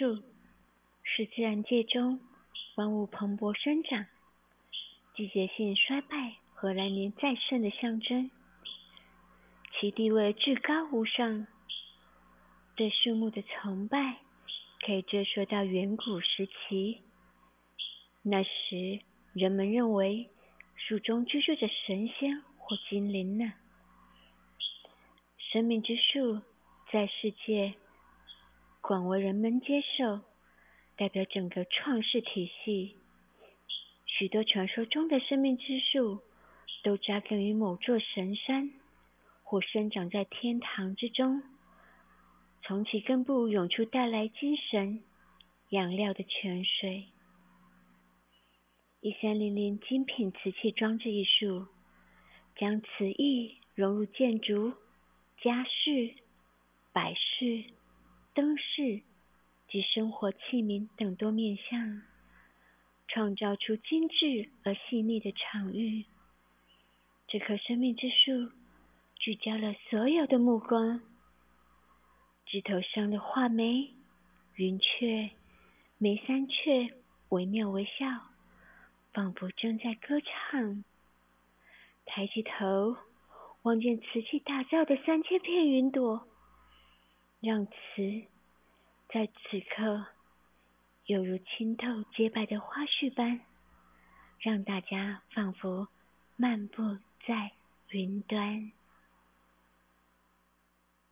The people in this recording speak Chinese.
树是自然界中万物蓬勃生长、季节性衰败和来年再盛的象征，其地位至高无上。对树木的崇拜可以追溯到远古时期，那时人们认为树中居住着神仙或精灵呢。生命之树在世界。广为人们接受，代表整个创世体系。许多传说中的生命之树都扎根于某座神山，或生长在天堂之中，从其根部涌出带来精神养料的泉水。一三零零精品瓷器装置艺术，将瓷艺融入建筑、家饰、摆饰。灯饰及生活器皿等多面向，创造出精致而细腻的场域。这棵生命之树聚焦了所有的目光，枝头上的画眉、云雀、眉山雀惟妙惟肖，仿佛正在歌唱。抬起头，望见瓷器打造的三千片云朵。让词在此刻犹如清透洁白的花絮般，让大家仿佛漫步在云端。